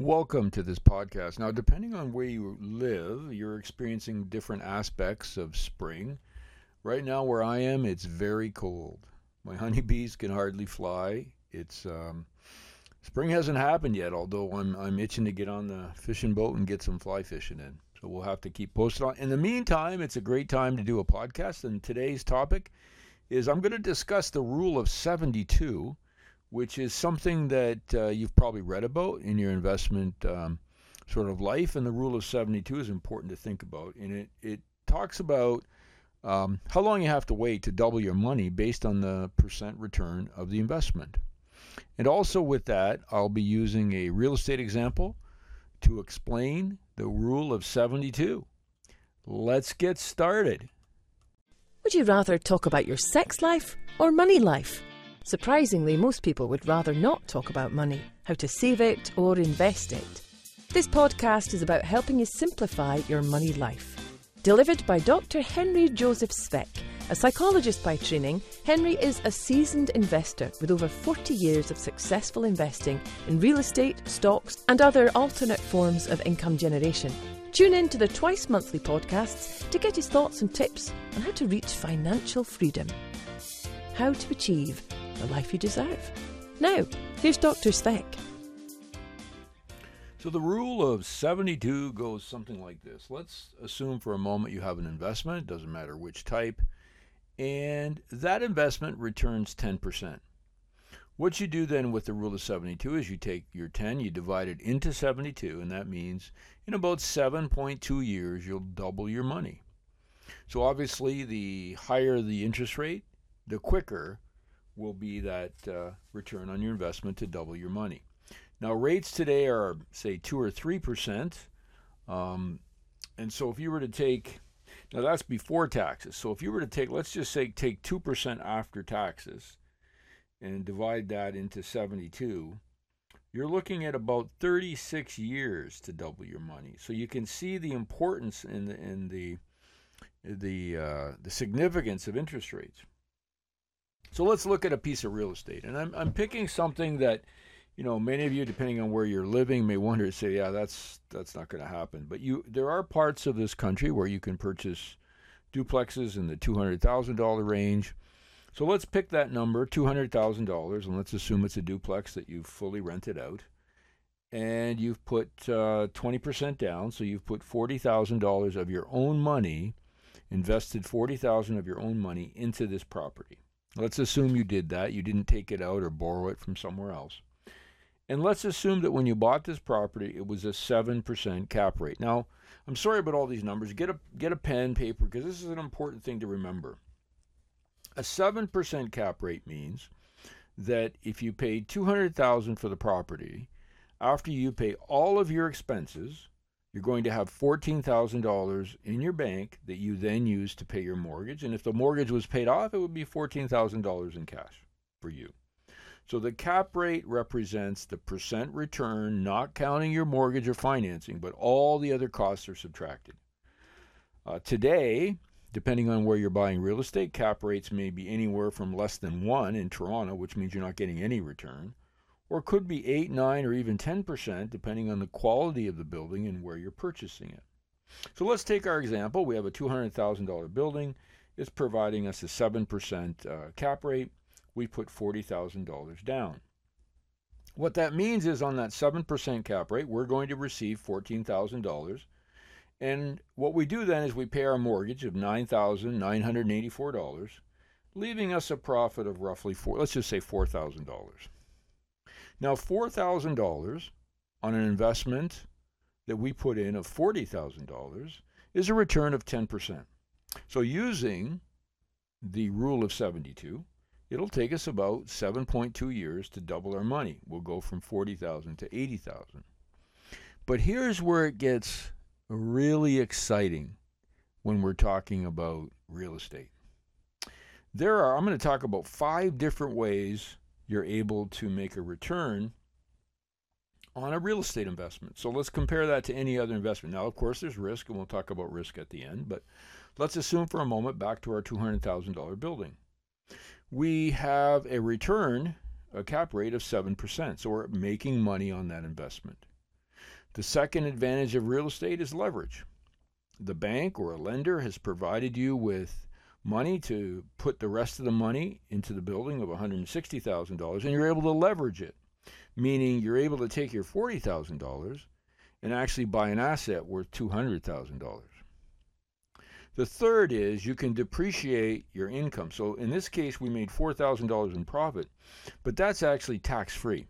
Welcome to this podcast. Now, depending on where you live, you're experiencing different aspects of spring. Right now, where I am, it's very cold. My honeybees can hardly fly. It's um, spring hasn't happened yet, although I'm I'm itching to get on the fishing boat and get some fly fishing in. So we'll have to keep posted on. In the meantime, it's a great time to do a podcast. And today's topic is I'm going to discuss the rule of 72 which is something that uh, you've probably read about in your investment um, sort of life. And the rule of 72 is important to think about. And it, it talks about um, how long you have to wait to double your money based on the percent return of the investment. And also, with that, I'll be using a real estate example to explain the rule of 72. Let's get started. Would you rather talk about your sex life or money life? Surprisingly, most people would rather not talk about money, how to save it, or invest it. This podcast is about helping you simplify your money life. Delivered by Dr. Henry Joseph Svec, a psychologist by training, Henry is a seasoned investor with over 40 years of successful investing in real estate, stocks, and other alternate forms of income generation. Tune in to the twice monthly podcasts to get his thoughts and tips on how to reach financial freedom. How to achieve the life you deserve. Now, here's Dr. Svec. So the rule of 72 goes something like this. Let's assume for a moment you have an investment, it doesn't matter which type, and that investment returns 10%. What you do then with the rule of 72 is you take your 10, you divide it into 72, and that means in about 7.2 years you'll double your money. So obviously, the higher the interest rate, the quicker will be that uh, return on your investment to double your money. Now, rates today are, say, 2 or 3%. Um, and so if you were to take, now that's before taxes. So if you were to take, let's just say, take 2% after taxes and divide that into 72, you're looking at about 36 years to double your money. So you can see the importance in the, in the, the, uh, the significance of interest rates. So let's look at a piece of real estate. And I'm, I'm picking something that, you know, many of you, depending on where you're living, may wonder to say, yeah, that's that's not going to happen. But you, there are parts of this country where you can purchase duplexes in the two hundred thousand dollar range. So let's pick that number, two hundred thousand dollars, and let's assume it's a duplex that you've fully rented out, and you've put uh, twenty uh, percent down. So you've put forty thousand dollars of your own money, invested forty thousand of your own money into this property. Let's assume you did that. You didn't take it out or borrow it from somewhere else. And let's assume that when you bought this property, it was a 7% cap rate. Now, I'm sorry about all these numbers. Get a, get a pen, paper, because this is an important thing to remember. A 7% cap rate means that if you paid 200000 for the property, after you pay all of your expenses, you're going to have $14,000 in your bank that you then use to pay your mortgage. And if the mortgage was paid off, it would be $14,000 in cash for you. So the cap rate represents the percent return, not counting your mortgage or financing, but all the other costs are subtracted. Uh, today, depending on where you're buying real estate, cap rates may be anywhere from less than one in Toronto, which means you're not getting any return, or could be 8, 9, or even 10%, depending on the quality of the building and where you're purchasing it. So let's take our example. We have a $200,000 building. It's providing us a 7% uh, cap rate. We put $40,000 down. What that means is on that 7% cap rate, we're going to receive $14,000. And what we do then is we pay our mortgage of $9,984, leaving us a profit of roughly four, let's just say $4,000. Now, $4,000 on an investment that we put in of $40,000 is a return of 10%. So, using the rule of 72, it'll take us about 7.2 years to double our money. We'll go from 40,000 to 80,000. But here's where it gets really exciting when we're talking about real estate. There are I'm going to talk about five different ways you're able to make a return on a real estate investment. So let's compare that to any other investment. Now, of course, there's risk, and we'll talk about risk at the end, but let's assume for a moment back to our $200,000 building. We have a return, a cap rate of 7%. So we're making money on that investment. The second advantage of real estate is leverage. The bank or a lender has provided you with money to put the rest of the money into the building of $160,000 and you're able to leverage it, meaning you're able to take your $40,000 and actually buy an asset worth $200,000. The third is you can depreciate your income. So in this case, we made $4,000 in profit, but that's actually tax free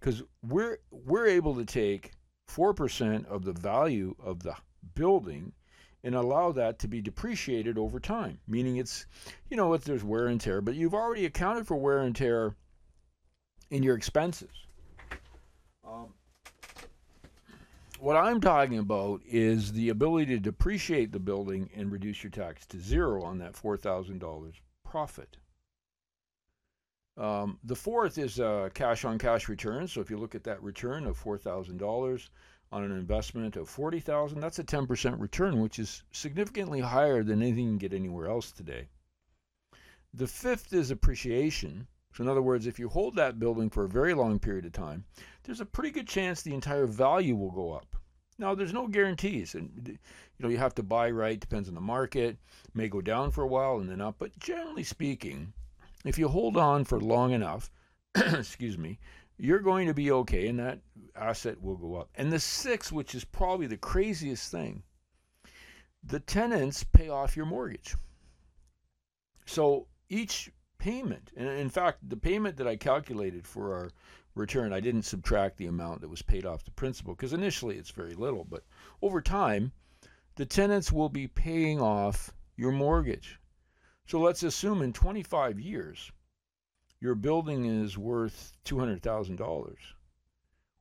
because we're, we're able to take 4% of the value of the building and allow that to be depreciated over time, meaning it's, you know, if there's wear and tear, but you've already accounted for wear and tear in your expenses. Um, what I'm talking about is the ability to depreciate the building and reduce your tax to zero on that $4,000 profit. Um, the fourth is uh, cash on cash return. So if you look at that return of $4,000 on an investment of 40000 that's a 10% return, which is significantly higher than anything you can get anywhere else today. The fifth is appreciation. So, in other words, if you hold that building for a very long period of time, there's a pretty good chance the entire value will go up. Now, there's no guarantees, and you know you have to buy right. Depends on the market. May go down for a while and then up, but generally speaking, if you hold on for long enough, excuse me, you're going to be okay, and that asset will go up. And the sixth, which is probably the craziest thing, the tenants pay off your mortgage. So each payment. And in fact, the payment that I calculated for our return, I didn't subtract the amount that was paid off the principal because initially it's very little, but over time, the tenants will be paying off your mortgage. So let's assume in 25 years, your building is worth $200,000.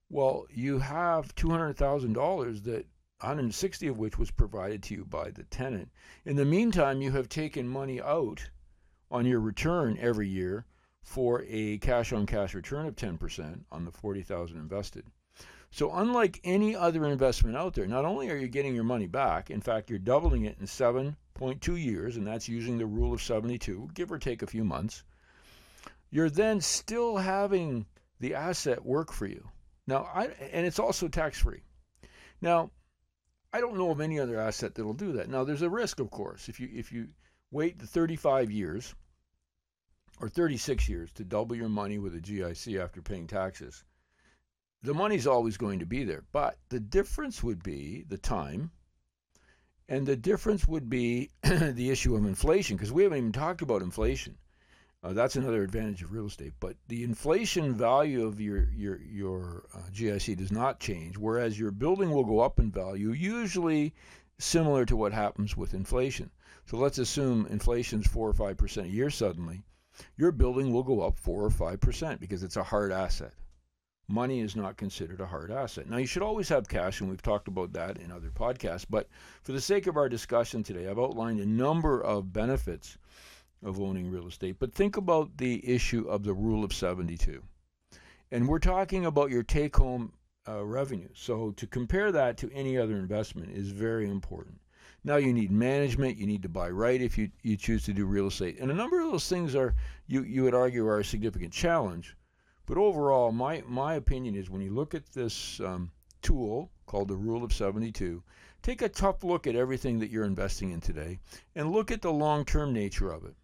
Well, you have $200,000 that 160 of which was provided to you by the tenant. In the meantime, you have taken money out on your return every year for a cash on cash return of 10% on the 40,000 invested. So unlike any other investment out there, not only are you getting your money back, in fact you're doubling it in 7.2 years and that's using the rule of 72, give or take a few months. You're then still having the asset work for you. Now, I and it's also tax free. Now, I don't know of any other asset that'll do that. Now, there's a risk, of course, if you if you wait the 35 years or 36 years to double your money with a GIC after paying taxes, the money's always going to be there. But the difference would be the time, and the difference would be the issue of inflation, because we haven't even talked about inflation. Uh, that's another advantage of real estate. But the inflation value of your your your uh, GIC does not change, whereas your building will go up in value, usually similar to what happens with inflation. So let's assume inflation's four or five percent a year suddenly your building will go up 4 or 5% because it's a hard asset. Money is not considered a hard asset. Now, you should always have cash, and we've talked about that in other podcasts, but for the sake of our discussion today, I've outlined a number of benefits of owning real estate. But think about the issue of the rule of 72. And we're talking about your take home uh, revenue. So to compare that to any other investment is very important. Now you need management. You need to buy right if you, you choose to do real estate. And a number of those things are, you, you would argue, are a significant challenge. But overall, my, my opinion is when you look at this um, tool called the Rule of 72, take a tough look at everything that you're investing in today and look at the long term nature of it.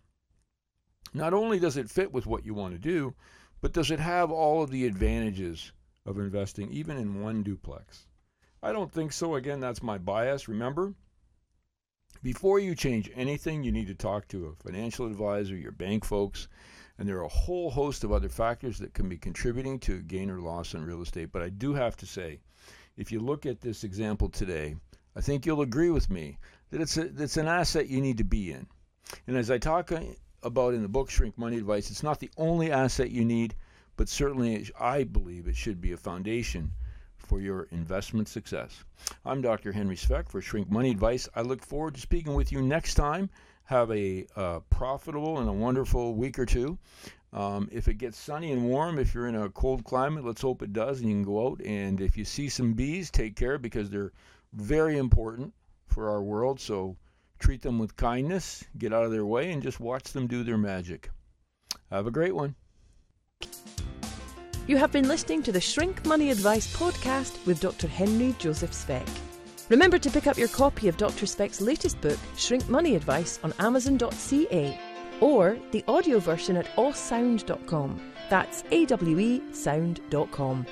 Not only does it fit with what you want to do, but does it have all of the advantages of investing even in one duplex? I don't think so. Again, that's my bias. Remember, before you change anything, you need to talk to a financial advisor, your bank folks, and there are a whole host of other factors that can be contributing to gain or loss in real estate. But I do have to say, if you look at this example today, I think you'll agree with me that it's, a, it's an asset you need to be in. And as I talk about in the book Shrink Money Advice, it's not the only asset you need, but certainly I believe it should be a foundation for your investment success. I'm Dr. Henry Svec for Shrink Money Advice. I look forward to speaking with you next time. Have a uh, profitable and a wonderful week or two. Um, if it gets sunny and warm, if you're in a cold climate, let's hope it does, and you can go out. And if you see some bees, take care because they're very important for our world. So treat them with kindness, get out of their way, and just watch them do their magic. Have a great one. You have been listening to the Shrink Money Advice podcast with Dr. Henry Joseph Svec. Remember to pick up your copy of Dr. Svec's latest book, Shrink Money Advice, on Amazon.ca or the audio version at awesound.com. That's awesound.com.